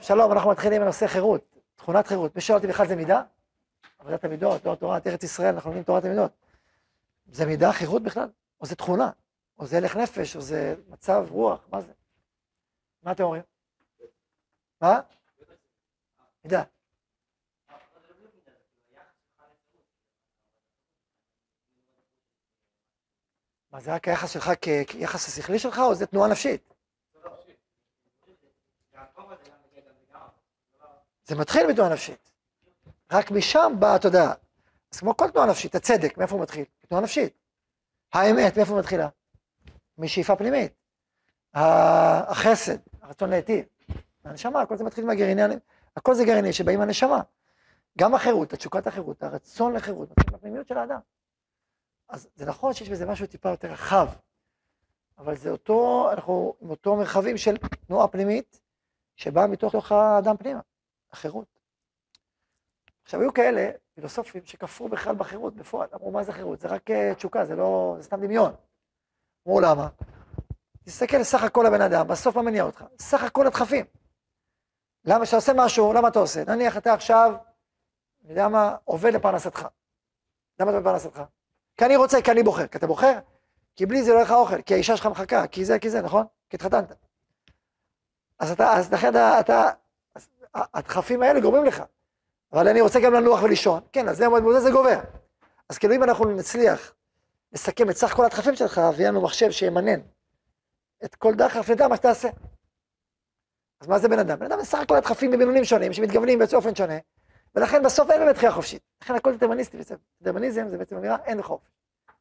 שלום, אנחנו מתחילים בנושא חירות, תכונת חירות. מי שואל אותי בכלל זה מידה? עבודת המידות, תורת תורת ארץ ישראל, אנחנו לומדים תורת המידות. זה מידה, חירות בכלל? או זה תכונה? או זה הלך נפש? או זה מצב רוח? מה זה? מה אתם אומרים? מה? מידה. מה זה רק היחס שלך כיחס השכלי שלך, או זה תנועה נפשית? זה מתחיל מתנועה נפשית. רק משם באה התודעה. אז כמו כל תנועה נפשית, הצדק, מאיפה הוא מתחיל? תנועה נפשית. האמת, מאיפה מתחילה? משאיפה פנימית. החסד, הרצון להיטיב. הנשמה, הכל זה מתחיל מהגרעיני, הכל זה גרעיני שבאים מהנשמה. גם החירות, התשוקת החירות, הרצון לחירות, מתחיל מהפנימיות של האדם. אז זה נכון שיש בזה משהו טיפה יותר רחב, אבל זה אותו, אנחנו עם אותו מרחבים של תנועה פנימית, שבאה מתוך האדם פנימה. החירות. עכשיו, היו כאלה פילוסופים שכפרו בכלל בחירות, בפועל, אמרו, מה זה חירות? זה רק אה, תשוקה, זה לא, זה סתם דמיון. אמרו, למה? תסתכל סך הכל הבן אדם, בסוף מה מניע אותך? סך הכל הדחפים. למה כשאתה עושה משהו, למה אתה עושה? נניח אתה עכשיו, אני יודע מה, עובד לפרנסתך. למה אתה בפרנסתך? כי אני רוצה, כי אני בוחר. כי אתה בוחר? כי בלי זה לא יהיה לך אוכל, כי האישה שלך מחכה, כי זה, כי זה, נכון? כי התחתנת. אז אתה, אז לכן אתה, אתה הדחפים האלה גורמים לך. אבל אני רוצה גם לנוח ולישון. כן, אז זה המועד מודע, זה גובר. אז כאילו אם אנחנו נצליח לסכם את סך כל הדחפים שלך, ויהיה לנו מחשב שימנן את כל דחף, נדע מה שתעשה. אז מה זה בן אדם? בן אדם זה סך הכל הדחפים במינונים שונים, שמתגוונים באופן שונה, ולכן בסוף אין באמת בחירה חופשית. לכן הכל דטרמיניסטי בעצם. דטרמיניזם זה בעצם אמירה, אין חופש,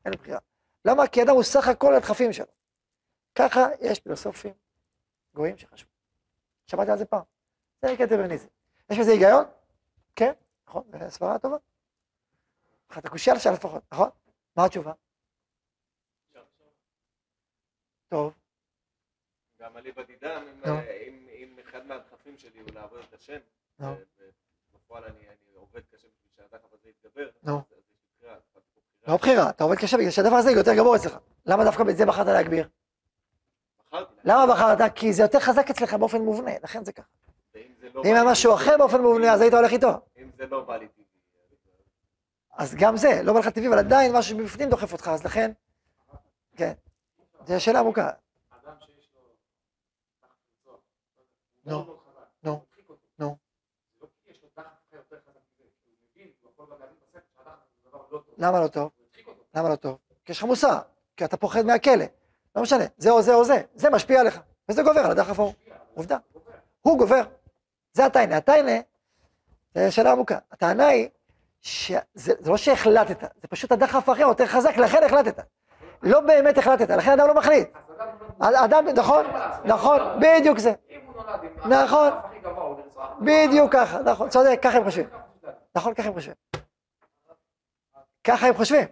אין בחירה. למה? כי אדם הוא סך הכל הדחפים שלו. ככה יש פילוסופים גויים שחשבו. שמעתי על זה פעם. זה נקרא דטרמיניזם. יש בזה היגיון? כן, נכון, זו סברה טובה. אחת הקושייה לשאלה לפחות, נכון? מה התשובה? טוב. גם אני בדידם, אם אחד מהדחפים שלי הוא לעבוד את השם, ובפועל אני עובד קשה בשביל שהדחף הזה יתגבר, נו. לא בחירה, אתה עובד קשה בגלל שהדבר הזה יותר גבור אצלך. למה דווקא בזה בחרת להגביר? למה בחרת? כי זה יותר חזק אצלך באופן מובנה, לכן זה ככה. לא אם היה משהו אחר באופן מובנה, אז היית הולך איתו. אם זה לא בא לי טבעי. אז גם זה, לא בא לך טבעי, אבל עדיין משהו מבפנים דוחף אותך, אז לכן, כן. זו שאלה עמוקה. נו, נו, נו. למה לא טוב? למה לא טוב? כי יש לך מוסר, כי אתה פוחד מהכלא. לא משנה, זה או זה או זה, זה משפיע עליך, וזה גובר על הדחף ההוא. עובדה. הוא גובר. זה הטיינה. הטיינה, זו שאלה עמוקה. הטענה היא, שזה זה לא שהחלטת, זה פשוט הדחף האחר יותר חזק, לכן החלטת. לא באמת החלטת, לכן אדם לא מחליט. אדם, נכון, נכון, בדיוק זה. נכון, בדיוק ככה, נכון, צודק, ככה הם חושבים. נכון, ככה הם חושבים. ככה הם חושבים.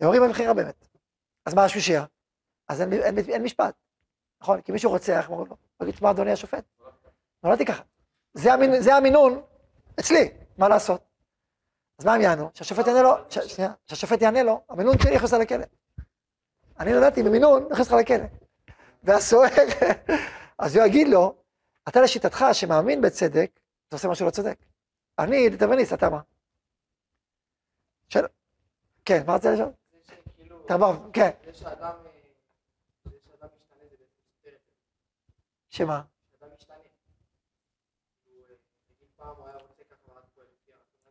הם אומרים במכירה באמת. אז מה השלישייה? אז אין, משפט. נכון, כי מישהו רוצח, אומרים לו, תגיד, מה אדוני השופט? נולדתי ככה. זה, המינ... זה המינון אצלי, מה לעשות? אז מה הם יענו? שהשופט יענה לו, ש... שנייה, שהשופט יענה לו, המינון שלי יכניס אותך לכלא. אני נולדתי במינון, נכנס אותך לכלא. והסוהר, אז הוא יגיד לו, אתה לשיטתך שמאמין בצדק, אתה עושה משהו לא צודק. אני דטרמיניסט, אתה מה? כן, מה רצית לשאול? תרבב, כן. שמה?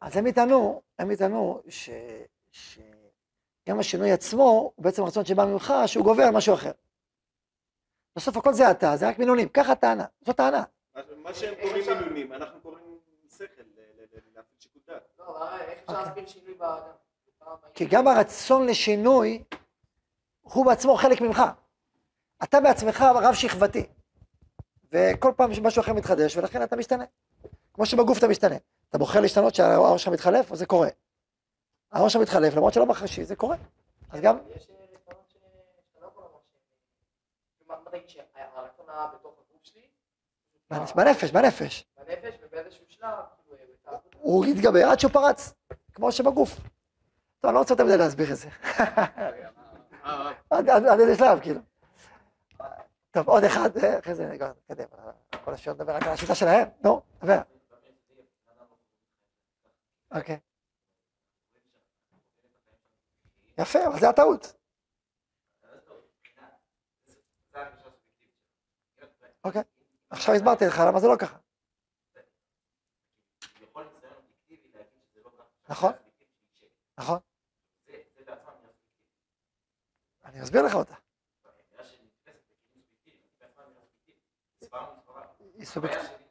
אז הם יטענו, הם יטענו שגם השינוי עצמו הוא בעצם רצון שבא ממך, שהוא גובר על משהו אחר. בסוף הכל זה אתה, זה רק מינונים, ככה טענה, זו טענה. מה שהם קוראים מינונים, אנחנו קוראים שכל, להפעיל שיקול דעת. לא, איך אפשר להסביר שינוי באדם? כי גם הרצון לשינוי הוא בעצמו חלק ממך. אתה בעצמך רב שכבתי, וכל פעם שמשהו אחר מתחדש, ולכן אתה משתנה. כמו שבגוף אתה משתנה. אתה בוחר להשתנות שהאור שלך מתחלף, או זה קורה. האור שלך מתחלף, למרות שלא בחשי, זה קורה. אז גם... יש רצונות שאתה לא יכול לומר שהם... מה תגיד שהרצון היה בתוך הגוף שלי? בנפש, בנפש. בנפש, ובאיזשהו שלב, כאילו... הוא התגבר עד שהוא פרץ, כמו שבגוף. טוב, אני לא רוצה יותר מדי להסביר את זה. עד איזה שלב, כאילו. טוב, עוד אחד, אחרי זה נתקדם. כל השיעור מדבר רק על השיטה שלהם, נו, דבר. אוקיי. יפה, אבל זה הטעות. אוקיי, עכשיו הסברתי לך למה זה לא ככה. נכון, נכון. אני אסביר לך אותה.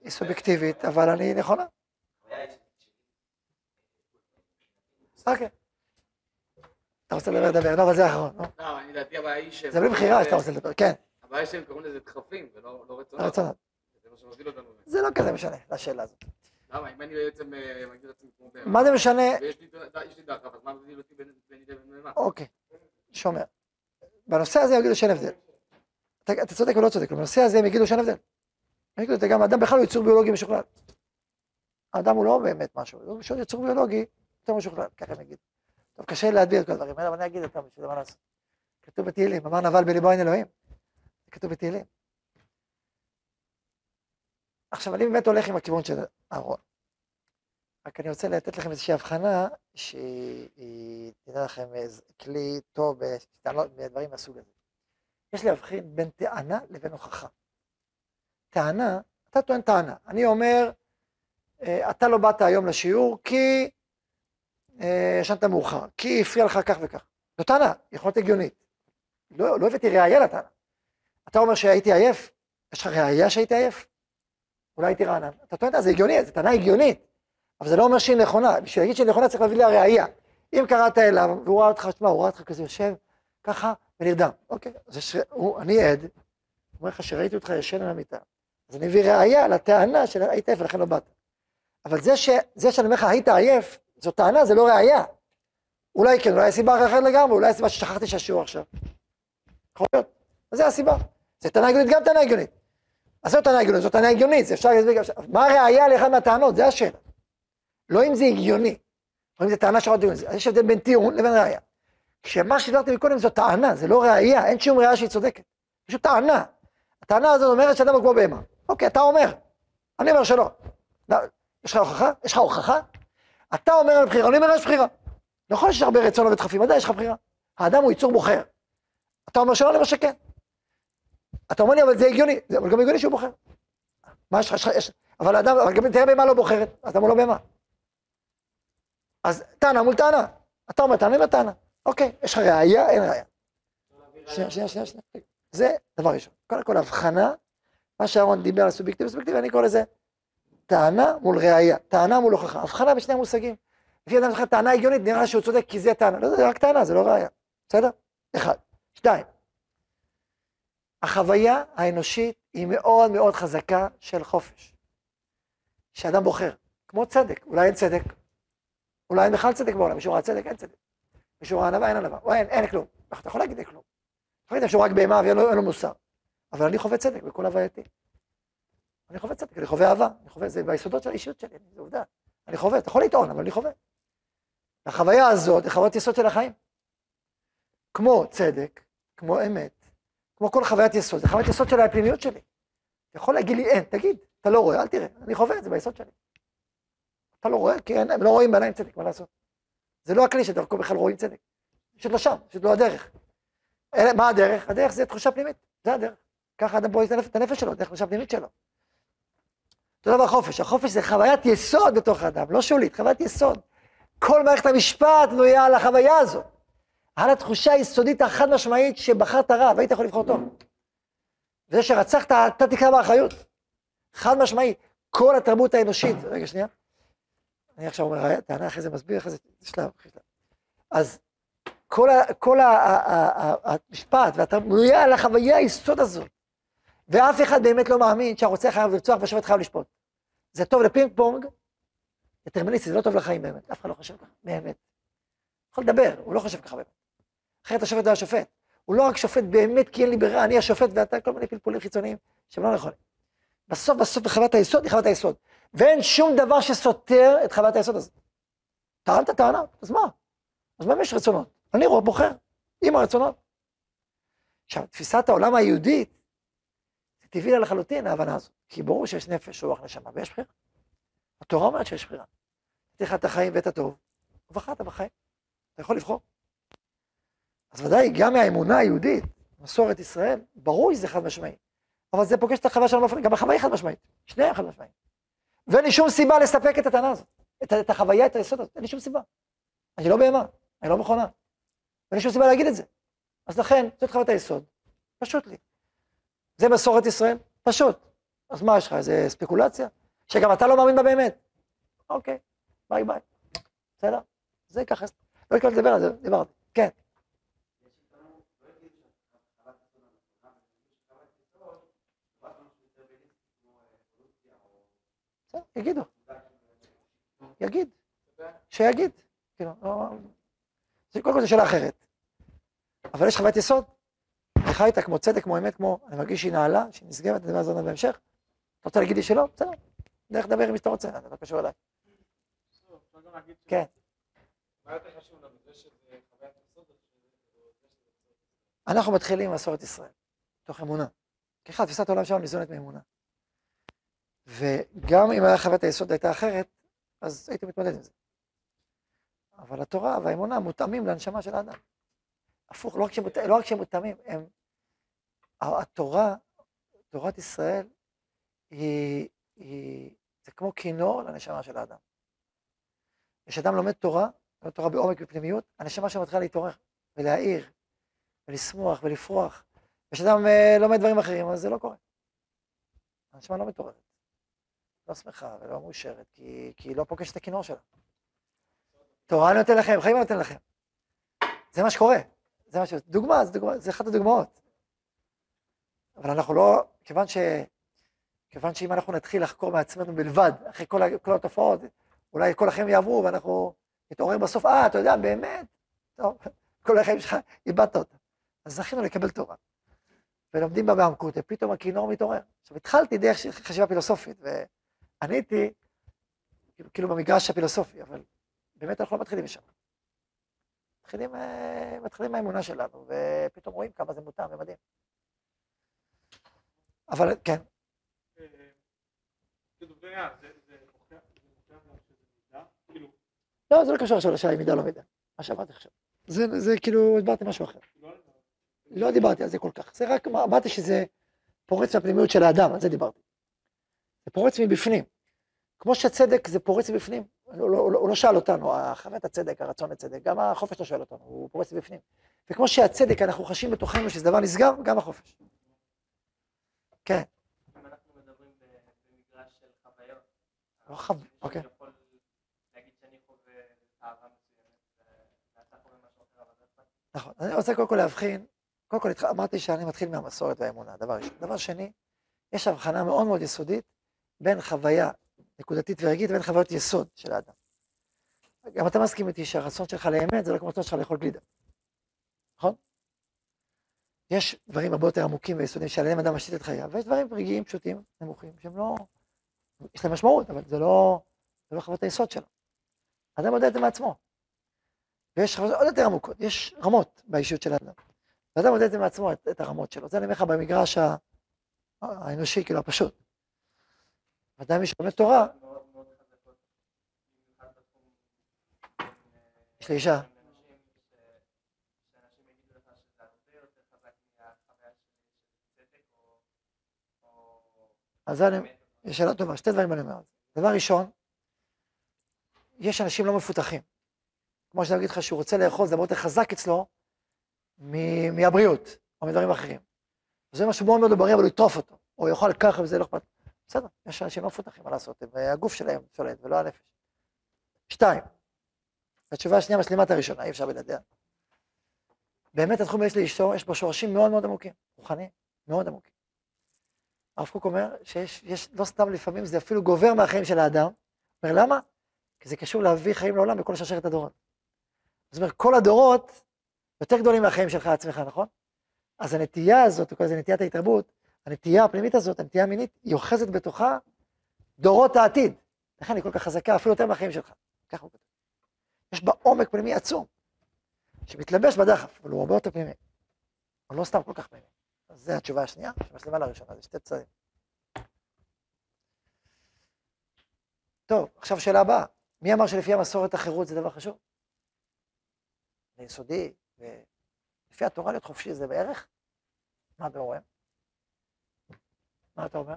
היא סובייקטיבית, אבל אני נכונה. אוקיי. אתה רוצה לדבר, דבר, לא, אבל זה האחרון. לא, אני לדעתי הבעיה היא שהם... זה בלי בחירה שאתה רוצה לדבר, כן, הבעיה שהם קוראים לזה דחפים ולא לא רצונות. רצונות. זה מה שמוביל אותנו. זה לא כזה משנה, לשאלה הזאת. למה? אם אני בעצם מגדיר את עצמי כמו בהמה, מה זה משנה? ויש לי ד- יש לי דחף, אז מה מבדיל אותי בין ידי ובין בהמה? אוקיי, שומר. בנושא הזה יגידו שאין הבדל. אתה, צודק ולא צודק, בנושא הזה הם יגידו שאין הבדל. הם יגידו, גם האדם בכלל הוא יצור ביולוגי משוכלל. האדם הוא לא באמת משהו, הוא פשוט יצור ביולוגי יותר משוכלל, ככה יגידו. טוב, קשה להדביר את כל הדברים האלה, אבל אני אגיד אותם בשביל מה לעשות. כתוב בתהילים, אמר נבל בליבו אין אלוהים. זה כתוב בתהילים. עכשיו, אני באמת הולך עם הכיוון של אהרון. רק אני רוצה לתת לכם איזושהי הבחנה שהיא, היא, תדע לכם, איזה כלי טוב בדברים מהסוג הזה. יש להבחין בין טענה לבין הוכחה. טענה, אתה טוען טענה. אני אומר, אה, אתה לא באת היום לשיעור כי אה, ישנת מאוחר, כי הפריע לך כך וכך. זו טענה, יכול להיות הגיונית. לא, לא הבאתי ראייה לטענה. אתה אומר שהייתי עייף, יש לך ראייה שהייתי עייף? אולי הייתי רענן. אתה טוען, זה הגיוני, זו טענה הגיונית. אבל זה לא אומר שהיא נכונה, בשביל להגיד שהיא נכונה צריך להביא לה ראייה. אם קראת אליו, והוא ראה אותך, תשמע, הוא ראה אותך כזה יושב, ככה, ונרדם. אוקיי, אז יש, הוא, אני עד, אומר לך שראיתי אותך ישן על המיטה. אז אני מביא ראייה לטענה של היית עייף ולכן לא באת. אבל זה, ש, זה שאני אומר לך היית עייף, זו טענה, זה לא ראייה. אולי כן, אולי סיבה אחרת לגמרי, אולי הסיבה ששכחתי שהשיעור עכשיו. יכול להיות. אז זה הסיבה. זה טענה הגיונית, גם טענה הגיונית. אז זו טענה הגיונית, זו טענה הגיונית, זה אפשר להסביר גם... מה הראייה לאחד מהטענות? זה השאלה. לא אם זה הגיוני, או אם זה טענה שעוד הגיונית. אז יש הבדל בין טיעון לבין ראייה. כשמה שדיברתי מקודם זו טענה, זה לא ראייה, אין שום ראייה שהיא צודקת. פשוט טענה. הטענה הזאת אומרת שאדם הוא כמו בהמה. אוקיי, אתה אומר. אני אומר שלא. לא, יש לך הוכחה? יש לך הוכחה? אתה אומר על בחירה, אני אומר יש בחירה. נכון שיש הרבה רצון ודחפים, עדיין יש לך בחירה. האדם הוא יצור בוחר. אתה אומר שלא, אני אומר שכן. אתה אומר לי, אבל זה הגיוני, זה אבל גם הגיוני שהוא בוחר. מה יש לך, יש. אבל האדם, אבל גם תראה בהמה לא בוחרת, אדם הוא לא בהמה. אז טענה מול טענה. אתה אומר טענה, אני אומר טענה. אוקיי, יש לך ראייה, אין ראייה. שנייה, שנייה, שנייה, שנייה. זה דבר ראשון. קודם כל, הבחנה, מה שאהרון דיבר על סובייקטיבי, סובייקטיבי, אני קורא לזה טענה מול ראייה, טענה מול הוכחה. הבחנה בשני המושגים. לפי אדם שלך טענה הגיונית, נראה שהוא צודק כי זה טענה. לא, זה רק טענה, זה לא ראייה. בסדר? אחד. שתיים. החוויה האנושית היא מאוד מאוד חזקה של חופש. שאדם בוחר. כמו צדק. אולי אין צדק. אולי אין בכלל צדק בעולם. מישהו ראה צדק, אין צדק. מישהו ראה ענווה, אין ענווה. או אין, אין כלום. אתה יכול להגיד אין כלום. אתה יכול להגיד שהוא רק בהמה ואין לו, אין לו מוסר. אבל אני חווה צדק בכל הווייתי. אני חווה צדק, אני חווה אהבה. אני חווה, זה ביסודות של האישיות שלי, זה עובדה. אני חווה, אתה יכול לטעון, אבל אני חווה. החוויה הזאת היא חוויית יסוד של החיים. כמו צדק, כמו אמת, כמו כל חוויית יסוד, זה חוויית יסוד של הפנימיות שלי. אתה יכול להגיד לי אין, תגיד, אתה לא רואה, אל תראה, אני חווה את זה ביסוד שלי. אתה לא רואה, כי אין, הם לא רואים בעיניים צדק, מה לעשות? זה לא הכלי שדרכו בכלל רואים צדק. פשוט לא שם, פשוט לא הדרך. אלה, מה הדרך? הדרך זה תחושה פנימית, זה הדרך. ככה אדם בועט את הנפש שלו, דרך תחושה פנימית שלו. אותו דבר חופש, החופש זה חוויית יסוד בתוך האדם, לא שולית, חוויית יסוד. כל מערכת המשפט בנויה על החוויה הזאת. על התחושה היסודית החד משמעית שבחרת רע והיית יכול לבחור טוב. וזה שרצחת, אתה תקרא באחריות. חד משמעי. כל התרבות האנושית, רגע שנייה, אני עכשיו אומר, טענה אחרי זה מסביר, אחרי זה שלב, אחרי שלב. אז כל, ה, כל ה, ה, ה, ה, המשפט והתרבות בנויה על החוויה היסוד הזאת. ואף אחד באמת לא מאמין שהרוצח חייב לרצוח והשופט חייב לשפוט. זה טוב לפינג פונג, דטרמיניסטי, זה לא טוב לחיים באמת, אף אחד לא חושב ככה, באמת. יכול לדבר, הוא לא חושב ככה באמת. אחרת השופט לא היה שופט. הוא לא רק שופט באמת כי אין לי ברירה, אני השופט ואתה כל מיני פלפולים חיצוניים שהם לא נכונים. בסוף בסוף בחוות היסוד היא חוות היסוד. ואין שום דבר שסותר את חוות היסוד הזאת. טענת טענה, אז מה? אז מה אם יש רצונות? אני רואה בוחר, עם הרצונות. עכשיו, תפיסת העולם היהודית, טבעי לה לחלוטין ההבנה הזאת. כי ברור שיש נפש, רוח, נשמה, ויש בחירה. התורה אומרת שיש בחירה. נתתי לך את החיים ואת הטוב, ובחרת בחיים. אתה יכול לבחור. אז ודאי, גם מהאמונה היהודית, מסורת ישראל, ברור שזה חד משמעי. אבל זה פוגש את החוויה שלנו באופן, גם החוויה היא חד משמעית. שניהם חד משמעיים. ואין לי שום סיבה לספק את הטענה הזאת. את, את החוויה, את היסוד הזאת, אין לי שום סיבה. אני לא בהמה, אני לא מכונה. ואין לי שום סיבה להגיד את זה. אז לכן, זאת חוויית היסוד, פשוט לי. זה מסורת ישראל, פשוט. אז מה יש לך, איזה ספקולציה? שגם אתה לא מאמין בה באמת. אוקיי, ביי ביי. בסדר? זה ככה, לא התכוונתי לדבר על זה, דיברתי. כן. יגידו. יגיד. שיגיד. כאילו, לא... זה קודם כל זו שאלה אחרת. אבל יש חוויית יסוד, חי איתה כמו צדק, כמו אמת, כמו, אני מרגיש שהיא נעלה, שהיא נסגרת, נדבר על זה בהמשך. אתה רוצה להגיד לי שלא? בסדר. לך לדבר עם מי שאתה רוצה, זה לא קשור אליי. כן. אנחנו מתחילים עם מסורת ישראל, תוך אמונה. ככה תפיסת העולם שלנו ניזונת מאמונה. וגם אם היה חוויית היסוד הייתה אחרת, אז הייתי מתמודד עם זה. אבל התורה והאמונה מותאמים להנשמה של האדם. הפוך, לא רק שהם, לא רק שהם מותאמים, הם... התורה, תורת ישראל, היא, היא, זה כמו כינור לנשמה של האדם. כשאדם לומד תורה, לומד תורה בעומק ופנימיות, הנשמה שלו מתחילה להתעורר ולהעיר ולשמוח ולפרוח. וכשאדם אה, לומד דברים אחרים, אז זה לא קורה. הנשמה לא מתעוררת. לא שמחה ולא מאושרת, כי, כי היא לא פוגשת את הכינור שלה. תורה אני נותן לכם, חיים אני נותן לכם. זה מה שקורה. זה מה ש... דוגמה, זה דוגמה, זה אחת הדוגמאות. אבל אנחנו לא, כיוון ש... כיוון שאם אנחנו נתחיל לחקור מעצמנו בלבד, אחרי כל, כל התופעות, אולי כל החיים יעברו ואנחנו נתעורר בסוף, אה, אתה יודע, באמת, טוב, כל החיים שלך, איבדת אותה. אז זכינו לקבל תורה. ולומדים בה בעמקות, ופתאום הכינור מתעורר. עכשיו, התחלתי דרך חשיבה פילוסופית, ועניתי, כאילו במגרש הפילוסופי, אבל באמת אנחנו לא מתחילים משם. מתחילים, אה, מתחילים מהאמונה שלנו, ופתאום רואים כמה זה מותאם ומדהים. אבל כן. לא, זה לא קשור עכשיו לשאלה אם מידה לא מידה, מה שאמרתי עכשיו. זה, זה כאילו, דיברתי משהו אחר. לא דיברתי על זה כל כך, זה רק אמרתי שזה פורץ מהפנימיות של האדם, על זה דיברתי. זה פורץ מבפנים. כמו שצדק זה פורץ מבפנים, הוא לא, הוא לא שאל אותנו, חוות הצדק, הרצון לצדק, גם החופש לא שואל אותנו, הוא פורץ מבפנים. וכמו שהצדק, אנחנו חשים בתוכנו שזה דבר נסגר, גם החופש. כן. אם אנחנו מדברים במגרש של חוויות, לא חו... אוקיי. אני יכול להגיד שאני חווה אהבה מסוימת, ואתה חווה משהו אחר, אבל זה נכון. אני רוצה קודם כל להבחין, קודם כל אמרתי שאני מתחיל מהמסורת והאמונה, דבר ראשון. דבר שני, יש הבחנה מאוד מאוד יסודית בין חוויה נקודתית ורגעית לבין חוויות יסוד של האדם. גם אתה מסכים איתי שהרצון שלך לאמת זה לא כמו הרצון שלך לאכול גלידה, נכון? יש דברים הרבה יותר עמוקים ויסודיים שעליהם אדם משתית את חייו, ויש דברים רגעיים, פשוטים, נמוכים, שהם לא... יש להם משמעות, אבל זה לא, לא חוות היסוד שלו. אדם יודע את זה מעצמו. ויש חוות עוד יותר עמוקות, יש רמות באישיות של האדם. ואדם יודע את זה מעצמו, את, את הרמות שלו. זה אני אומר לך במגרש האנושי, כאילו, הפשוט. אדם מי שלומד תורה, יש לי אישה. אנשים ש- שאנשים יגידו לך שזה הרבה יותר חזק מהחוויה של של צדק או... או- אז זה אני, שאלה טובה, שתי דברים אני אומר. דבר ראשון, יש אנשים לא מפותחים. כמו שאני אגיד לך שהוא רוצה לאכול, זה הרבה יותר חזק אצלו מ- מהבריאות, או מדברים אחרים. זה משהו מאוד מאוד בריא, אבל הוא יטרוף אותו, או יאכל ככה וזה לא אכפת. בסדר, יש אנשים לא מפותחים, מה לעשות, הם- הגוף שלהם שולט ולא הנפש. שתיים, התשובה השנייה משלימה את הראשונה, אי אפשר בלעדיה. באמת התחום יש לאשתו, יש בו שורשים מאוד מאוד עמוקים, רוחניים, מאוד עמוקים. הרב קוק אומר שיש, יש, לא סתם לפעמים זה אפילו גובר מהחיים של האדם. אומר למה? כי זה קשור להביא חיים לעולם בכל שרשרת הדורות. זאת אומרת, כל הדורות יותר גדולים מהחיים שלך עצמך, נכון? אז הנטייה הזאת, כל זה נטיית ההתרבות, הנטייה הפנימית הזאת, הנטייה המינית, היא אוחזת בתוכה דורות העתיד. לכן היא כל כך חזקה, אפילו יותר מהחיים שלך. ככה הוא כותב. יש בה עומק פנימי עצום, שמתלבש בדחף, אבל הוא הרבה יותר פנימי. הוא לא סתם כל כך פנימי. אז זו התשובה השנייה, שמשלימה לראשונה, זה שתי צדדים. טוב, עכשיו שאלה הבאה. מי אמר שלפי המסורת החירות זה דבר חשוב? זה יסודי, ולפי התורה להיות חופשי זה בערך? מה אתה רואה? מה אתה אומר?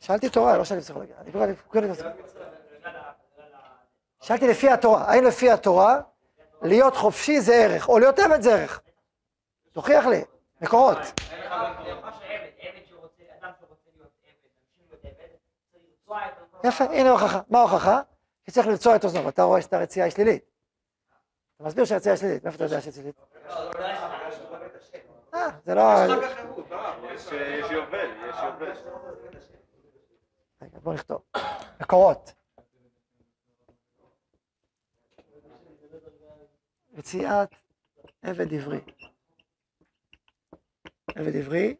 שאלתי תורה, לא שאלתי פסיכולוגיה. שאלתי לפי התורה, האם לפי התורה להיות חופשי זה ערך, או להיות עבד זה ערך? תוכיח לי, מקורות. יפה, הנה הוכחה. מה ההוכחה? כי צריך לרצוע את אוזנו, ואתה רואה שאתה רצייה היא שלילית. אתה מסביר שהרצייה היא שלילית, מאיפה אתה יודע שהיא שלילית? אה, זה לא... יש חג החירות, יש יש יובל, יש יובל. רגע, בוא נכתוב. מקורות. מציאת עבד עברי. עבד עברי,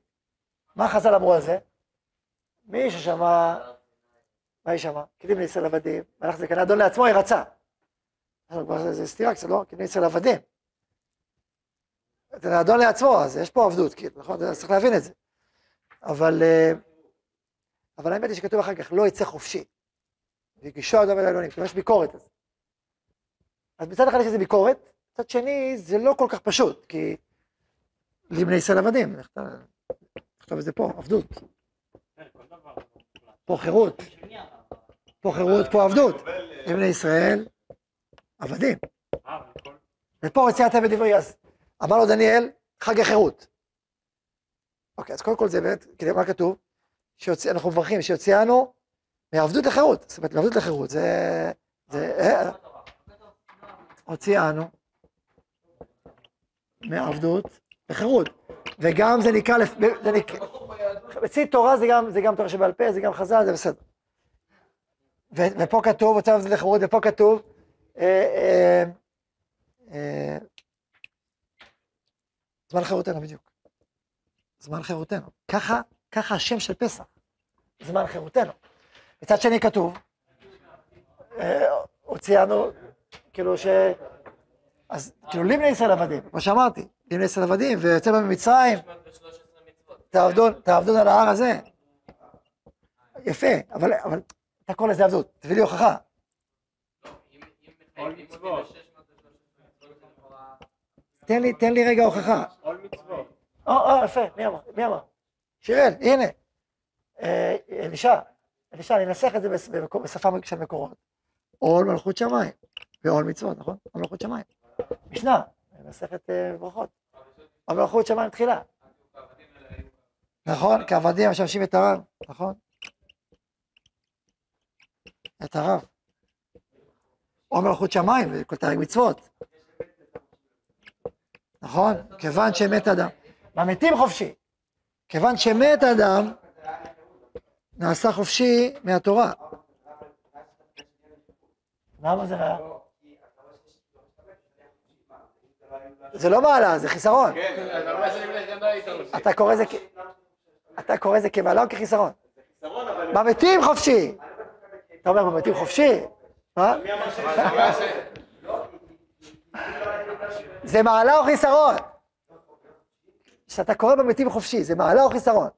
מה חז"ל אמרו על זה? מי ששמע, מה היא שמעה? כלים לישראל עבדים, והלך זה אדון לעצמו. עכשיו כבר זה- סתירה קצת, לא? כלים לישראל עבדים. זה אדון לעצמו, אז יש פה עבדות, כאילו, נכון? צריך להבין את זה. אבל, אה, אבל האמת היא שכתוב אחר כך, לא יצא חופשי. והגישו אדם אל כלומר יש ביקורת על זה. אז מצד אחד יש איזה ביקורת, מצד שני זה לא כל כך פשוט, כי לבני ישראל עבדים, נכתוב את זה פה, עבדות. פה חירות, פה חירות, פה עבדות. לבני ישראל עבדים. ופה רציית עבד עברי, אז אמר לו דניאל, חג החירות. אוקיי, אז קודם כל זה באמת, כאילו מה כתוב? שיוצא, אנחנו מברכים, שיוציאנו מעבדות לחירות. זאת אומרת, מעבדות לחירות, זה... זה... אה, הוציאנו מעבדות לחירות. וגם זה נקרא, זה נקרא, אצלי תורה זה גם, זה גם תורה שבעל פה, זה גם חז"ל, זה בסדר. ו- ופה כתוב, הוצאה מעבדות לחירות, ופה כתוב, אה, אה, אה, זמן חירותנו בדיוק. זמן חירותנו. ככה, ככה השם של פסח. זמן חירותנו. מצד שני כתוב, הוציאנו, כאילו ש... אז כאילו לבני ישראל עבדים, כמו שאמרתי, לבני ישראל עבדים, ויוצא בהם ממצרים, 613 מצוות. תעבדון, על ההר הזה. יפה, אבל, אבל אתה קורא לזה עבדות, תביא לי הוכחה. לא, אם- אם מחייבים אותי ל-613 מצוות, זה לכאורה... תן לי, תן לי רגע הוכחה. עול מצוות. או, או, יפה, מי אמר? מי אמר? שיראל, הנה. אה, אלישע, אלישע, אני אנסח את זה בשפה של מקורות. עול מלכות שמיים, ועול מצוות, נכון? עול מלכות שמיים. משנה, מסכת אה, ברכות. עול מלכות שמיים תחילה. נכון, כעבדים המשמשים את הרב, נכון? את הרב. עול מלכות שמיים, וכל תרי"ג מצוות. נכון? כיוון שמת אדם. במתים חופשי. כיוון שמת אדם, נעשה חופשי מהתורה. למה זה רע? זה לא מעלה, זה חיסרון. כן, לא. אתה קורא זה. אתה קורא כמעלה או כחיסרון? במתים חופשי. אתה אומר במתים חופשי? מה? זה מעלה או חיסרון? כשאתה קורא במתים חופשי, זה מעלה או חיסרון?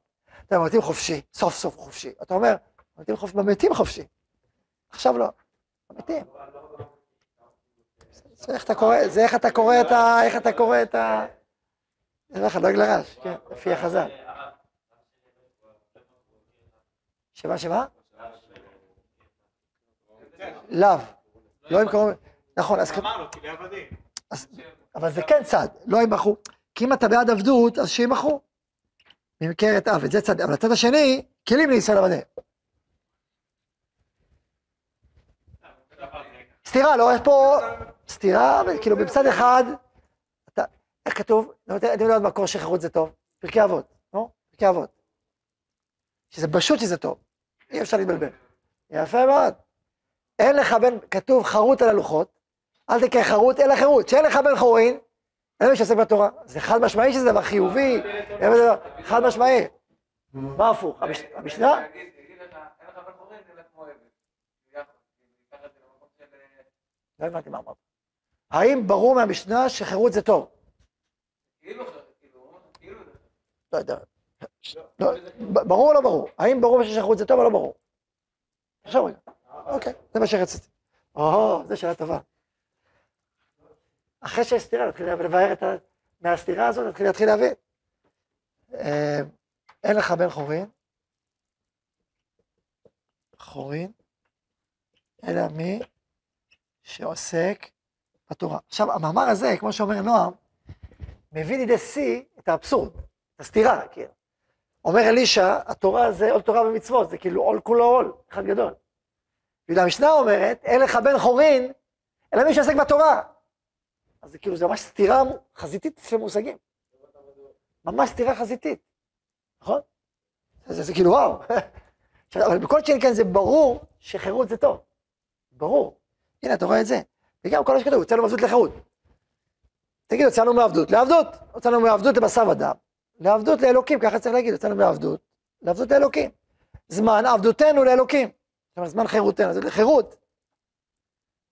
אתה אומר, במתים חופשי, סוף סוף חופשי. אתה אומר, במתים חופשי. עכשיו לא, במתים. זה איך אתה קורא, זה איך אתה קורא את ה... איך אתה קורא את ה... זה לך, דואג לרעש, כן, לפי החז"ל. שמה, שמה? לאו. לא אם קוראים... נכון, אז... אמרנו, כי לעבדים. אז, אבל זה כן צד, לא ימכרו. כי אם אתה בעד עבדות, אז שימכרו. ממכרת עבד, זה צד. אבל הצד השני, כלים לישראל עבדיהם. סתירה, לא, יש פה סתירה, כאילו בצד אחד, אתה, איך כתוב? אני אני יודע מקור שחירות זה טוב. פרקי אבות, נו? פרקי אבות. שזה פשוט שזה טוב. אי אפשר להתבלבל. יפה מאוד. אין לך בן, כתוב חרוט על הלוחות, אל תקרא חרוט, אלא חירות. שאין לך בן חורין, אין מי שעוסק בתורה. זה חד משמעי שזה דבר חיובי, דבר- חד משמעי. מה הפוך? המש- המשנה? של... לא הבנתי מה אמרת. האם ברור מהמשנה שחירות זה טוב? כאילו, כאילו, כאילו, לא יודע. לא, ברור או לא ברור? האם ברור שחירות זה טוב או לא ברור? עכשיו רגע. אוקיי, זה מה שרציתי. או, זו שאלה טובה. אחרי שיש סתירה, נתחיל לבאר את ה... מהסתירה הזאת, נתחיל להתחיל להבין. אה, אין לך בן חורין, חורין, אלא מי שעוסק בתורה. עכשיו, המאמר הזה, כמו שאומר נועם, מביא לידי שיא את האבסורד, את הסתירה, כאילו. אומר אלישע, התורה זה עול תורה ומצוות, זה כאילו עול כולו עול, אחד גדול. והמשנה אומרת, אין לך בן חורין, אלא מי שעוסק בתורה. אז זה כאילו, זה ממש סתירה חזיתית של מושגים. ממש סתירה חזיתית, נכון? זה, זה, זה כאילו וואו. אבל בכל שאין כאן זה ברור שחירות זה טוב. ברור. הנה, אתה רואה את זה. וגם כל מה שכתוב, יוצאנו מעבדות לחירות. תגיד, יוצאנו מעבדות, לעבדות. יוצאנו מעבדות לבשר ודם, לעבדות לאלוקים, ככה צריך להגיד, יוצאנו מעבדות, לעבדות לאלוקים. זמן עבדותנו לאלוקים. אומרת, זמן חירותנו, זה לחירות.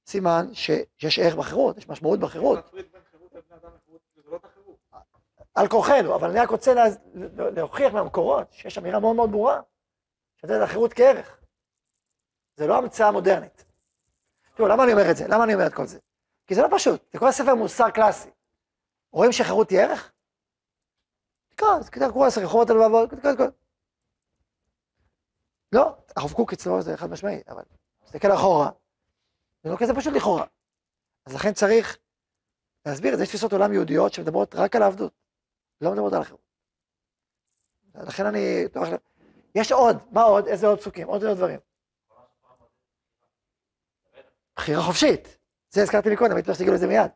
סימן שיש ערך בחירות, יש משמעות בחירות. לא. על כורחנו, אבל אני רק רוצה לה, להוכיח מהמקורות שיש אמירה מאוד מאוד ברורה, שזה החירות כערך. זה לא המצאה מודרנית. תראו, למה אני אומר את זה? למה אני אומר את כל זה? כי זה לא פשוט, זה כל הספר מוסר קלאסי. רואים שחירות היא ערך? תקרא, אז כתב קורא עשר רחובות הלבבות, תקרא את כל... לא, הרב קוק אצלו זה חד משמעי, אבל תסתכל אחורה, זה לא כזה פשוט לכאורה. אז לכן צריך להסביר את זה, יש תפיסות עולם יהודיות שמדברות רק על העבדות, לא מדברות על החירות. לכן אני... יש עוד, מה עוד? איזה עוד פסוקים? עוד דברים. בחירה חופשית, זה הזכרתי לי קודם, הייתי רוצה שתגידו לזה מיד.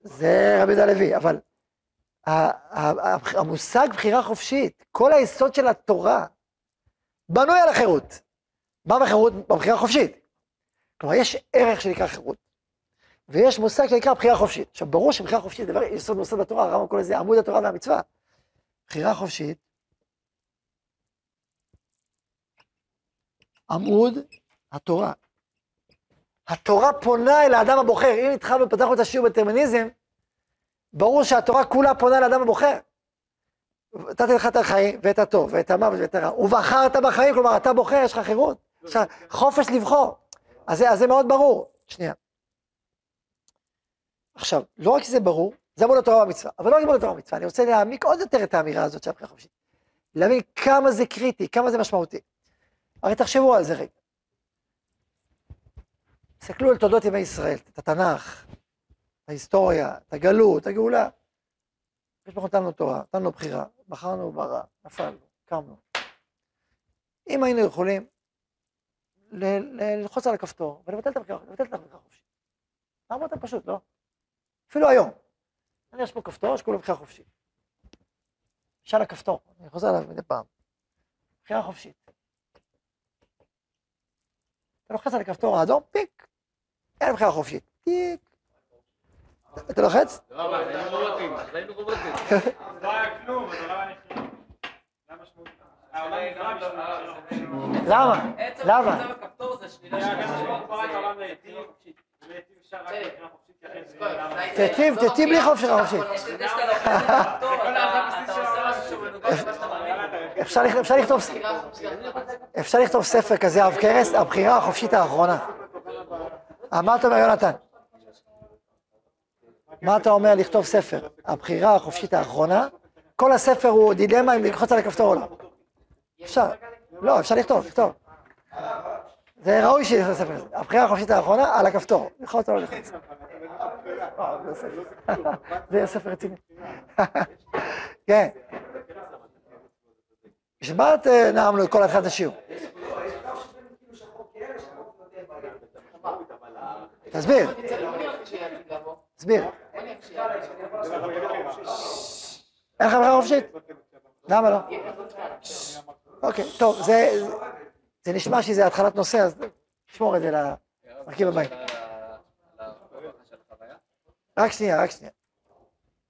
זה רבי יהודה הלוי, אבל המושג בחירה חופשית, כל היסוד של התורה, בנוי על החירות. מה בחירות? בבחירה חופשית. כלומר, יש ערך שנקרא חירות, ויש מושג שנקרא בחירה חופשית. עכשיו, ברור שבחירה חופשית זה דבר יסוד מוסד בתורה, הרמב"ם קורא לזה עמוד התורה והמצווה. בחירה חופשית, עמוד התורה. התורה פונה אל האדם הבוחר. אם התחלנו ופתחנו את השיעור בטרמיניזם, ברור שהתורה כולה פונה לאדם הבוחר. נתתי לך את החיים ואת הטוב ואת המוות ואת הרע, ובחרת בחיים, כלומר אתה בוחר, יש לך חירות, יש לך חופש לבחור. אז זה, אז זה מאוד ברור. שנייה. עכשיו, לא רק שזה ברור, זה עמוד התורה והמצווה, אבל לא רק עמוד התורה והמצווה, אני רוצה להעמיק עוד יותר את האמירה הזאת של הבחירה החופשית. להבין כמה זה קריטי, כמה זה משמעותי. הרי תחשבו על זה רגע. תסתכלו על תולדות ימי ישראל, את התנ"ך, את ההיסטוריה, את הגלות, את הגאולה. יש ברוך נתנו תורה, נתנו בחירה, בחרנו ברע, נפלנו, קמנו. אם היינו יכולים ללחוץ על הכפתור ולבטל את הבחירה, לבטל את הבחירה החופשית. הרבה יותר פשוט, לא? אפילו היום. אני יש פה כפתור שקוראים לו בחירה חופשית. אפשר לכפתור, אני חוזר עליו מדי פעם. בחירה חופשית. אתה לוחץ על הכפתור האדום, פיק. אין בחירה חופשית. אתה לוחץ? לא, אבל היינו רובוטים, היינו רובוטים. לא היה כלום, אז לא בשביל הבחירה למה? למה? רק כן. זה אז למה. אולי תיטיב, זו תיטיב בלי הבחירה חופש חופשית. יש לזה שאתה לוחץ על הכפתור, זה כל אתה הבסיס אתה של עושה העולם. משהו שמנוגד למה שאתה מאמין. אפשר לכ- אפשר לכתוב, ספר כזה, עב כרס, הבחירה החופשית האחרונה. מה אתה אומר, יונתן? מה אתה אומר לכתוב ספר? הבחירה החופשית האחרונה, כל הספר הוא דילמה אם ללחוץ על הכפתור או לא. אפשר. לא, אפשר לכתוב, לכתוב. זה ראוי שיהיה ספר כזה. הבחירה החופשית האחרונה על הכפתור. ללחוץ או לא ללחוץ. זה יהיה ספר רציני. כן. את, אה, נאמנו את כל התחילת השיעור? תסביר, תסביר. אין לך בחירה חופשית? למה לא? אוקיי, טוב, זה, נשמע שזה התחלת נושא, אז נשמור את זה למרכיב הבאים. רק שנייה, רק שנייה.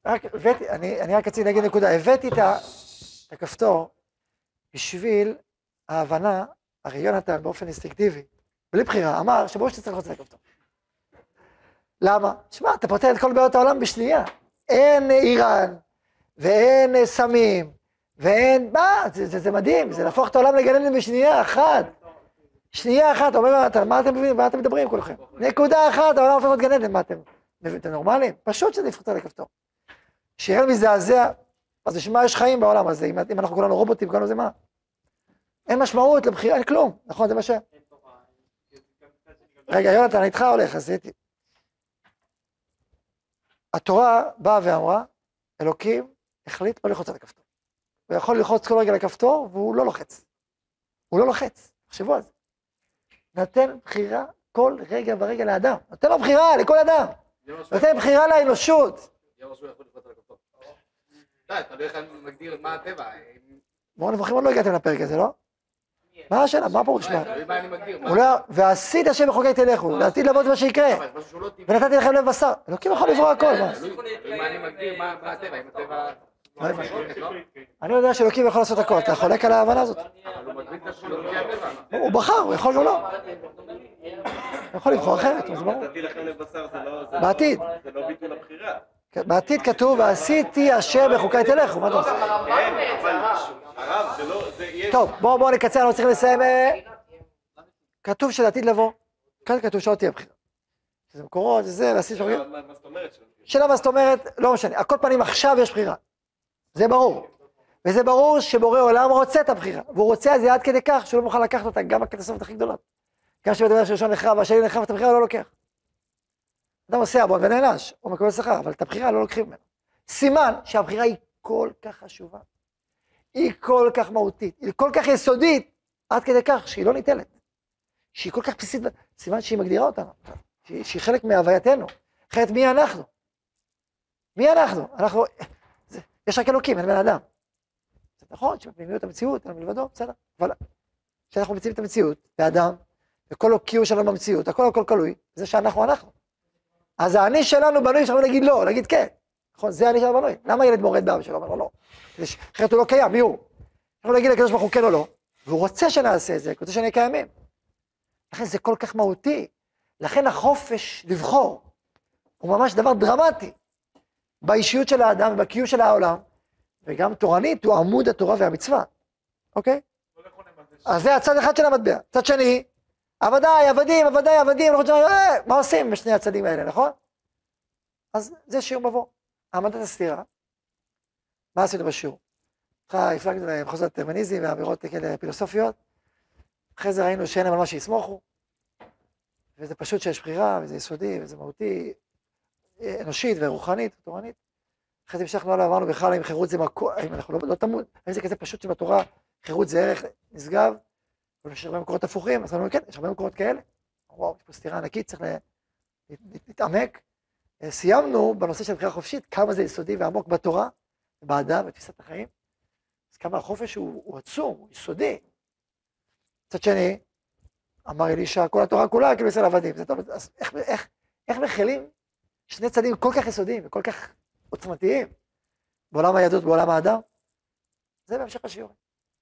רק הבאתי, אני, אני רק רציתי להגיד נקודה, הבאתי את, את הכפתור בשביל ההבנה, הרי יונתן באופן אינסטינקטיבי, בלי בחירה, אמר שצריך ללחוץ על הכפתור. למה? שמע, אתה פותר את כל בעיות העולם בשנייה. אין איראן, ואין סמים, ואין... מה? זה, זה, זה מדהים, זה להפוך את העולם לגן עדן בשנייה אחת. שנייה אחת, אומר, אתה, מה אתם מבינים? מה אתם מדברים כולכם? נקודה אחת, העולם הופך להיות גן עדן, מה אתם? אתם נורמלים? פשוט שזה יפחת על הכפתור. שיהיה מזעזע, אז בשביל מה יש חיים בעולם הזה? אם, אם אנחנו כולנו רובוטים, כולנו זה מה? אין משמעות לבחירה, אין כלום, נכון? זה מה ש... רגע, יונתן, אני איתך הולך, אז הייתי. התורה באה ואמרה, אלוקים החליט לא ללחוץ על הכפתור. הוא יכול ללחוץ כל רגע על הכפתור, והוא לא לוחץ. הוא לא לוחץ, תחשבו על זה. נותן בחירה כל רגע ורגע לאדם. נותן לו בחירה לכל אדם. נותן בחירה לאנושות. בואו נבוכים עוד לא הגעתם לפרק הזה, לא? מה השאלה? מה הפירוש? מה? לא... ועשית השם בחוקי תלכו, לעתיד לבוא זה מה שיקרה. לא. ונתתי לכם לב בשר. אלוקים יכול לברוא הכל, מה? אני. לא. לא? יודע שאלוקים יכול לעשות הכל, אתה חולק על ההבנה הזאת? הוא בחר, הוא יכול גם לא. הוא יכול לבחור אחרת, זה ברור. לא... לא- בעתיד. זה לא ביטול הבחירה. בעתיד כתוב, ועשיתי אשר בחוקי תלכו, מה אתה עושה? לא... טוב, בואו בואו נקצר, אנחנו צריכים לסיים. אה, כתוב שלעתיד לבוא, כאן כתוב שלא תהיה בחירה. זה מקורות, זה זה, ועשיתי שם... מה זאת אומרת? שלא תהיה? שאלה מה זאת אומרת, לא משנה. על כל פנים עכשיו יש בחירה. זה ברור. וזה ברור שבורא עולם רוצה את הבחירה. והוא רוצה את זה עד כדי כך שהוא לא מוכן לקחת אותה גם בקטסטרופות הכי גדולות. גם כשבית המלך ראשון נחרב והשני נחרב את הבחירה הוא לא לוקח. אדם עושה עבוד ונענש, הוא מקבל שכר, אבל את הבחירה לא לוקחים ממנו. סימן שהבחירה היא כל כך חשובה. היא כל כך מהותית, היא כל כך יסודית, עד כדי כך שהיא לא ניטלת. שהיא כל כך בסיסית, סימן שהיא מגדירה אותנו, שהיא, שהיא חלק מהווייתנו. אחרת מי אנחנו? מי אנחנו? אנחנו, זה, יש רק אלוקים, אין בן אדם. זה נכון שבפנימיות המציאות, אין מלבדו, בסדר, אבל כשאנחנו מציבים את המציאות, באדם, וכל הקיום שלנו במציאות, הכל הכל כלוי, זה שאנחנו אנחנו. אז האני שלנו בנוי, שאנחנו נגיד לא, נגיד כן. נכון, זה האני שלנו בנוי. למה ילד מורד באבא שלו? אומר לו לא. אחרת הוא לא קיים, מי הוא? אנחנו נגיד לקדוש ברוך הוא כן או לא, והוא רוצה שנעשה את זה, הוא רוצה שנהיה קיימים. לכן זה כל כך מהותי. לכן החופש לבחור הוא ממש דבר דרמטי באישיות של האדם ובקיום של העולם, וגם תורנית הוא עמוד התורה והמצווה, אוקיי? אז זה הצד אחד של המטבע. צד שני, עבדיי, עבדים, עבדיי, עבדים, חושבים, אה, מה עושים בשני הצדים האלה, נכון? אז זה שיעור מבוא. העמדת הסתירה. מה עשינו בשיעור? הפלגנו למחוזות פמיניזם ואמירות כאלה פילוסופיות. אחרי זה ראינו שאין להם על מה שיסמוכו. וזה פשוט שיש בחירה, וזה יסודי, וזה מהותי, אנושית ורוחנית ותורנית. אחרי זה המשכנו הלאה, אמרנו בכלל אם חירות זה מקור, אם אנחנו לא, לא תמות, האם זה כזה פשוט שבתורה חירות זה ערך נשגב, ויש הרבה מקורות הפוכים, אז אמרנו כן, יש הרבה מקורות כאלה. וואו, יש פה סתירה ענקית, צריך לה- לה- להתעמק. אה, סיימנו בנושא של בחירה חופשית, כמה זה יסודי ועמוק בתורה, באדם, בתפיסת החיים. אז כמה החופש הוא, הוא עצום, הוא יסודי. מצד שני, אמר אלישע, כל התורה כולה כאילו אצל עבדים. זה טוב, אז איך, איך, איך מכילים שני צדדים כל כך יסודיים וכל כך עוצמתיים בעולם היהדות, בעולם האדם? זה בהמשך השיעור.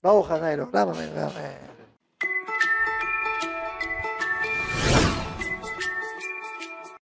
ברוך ה' אמן ואמן.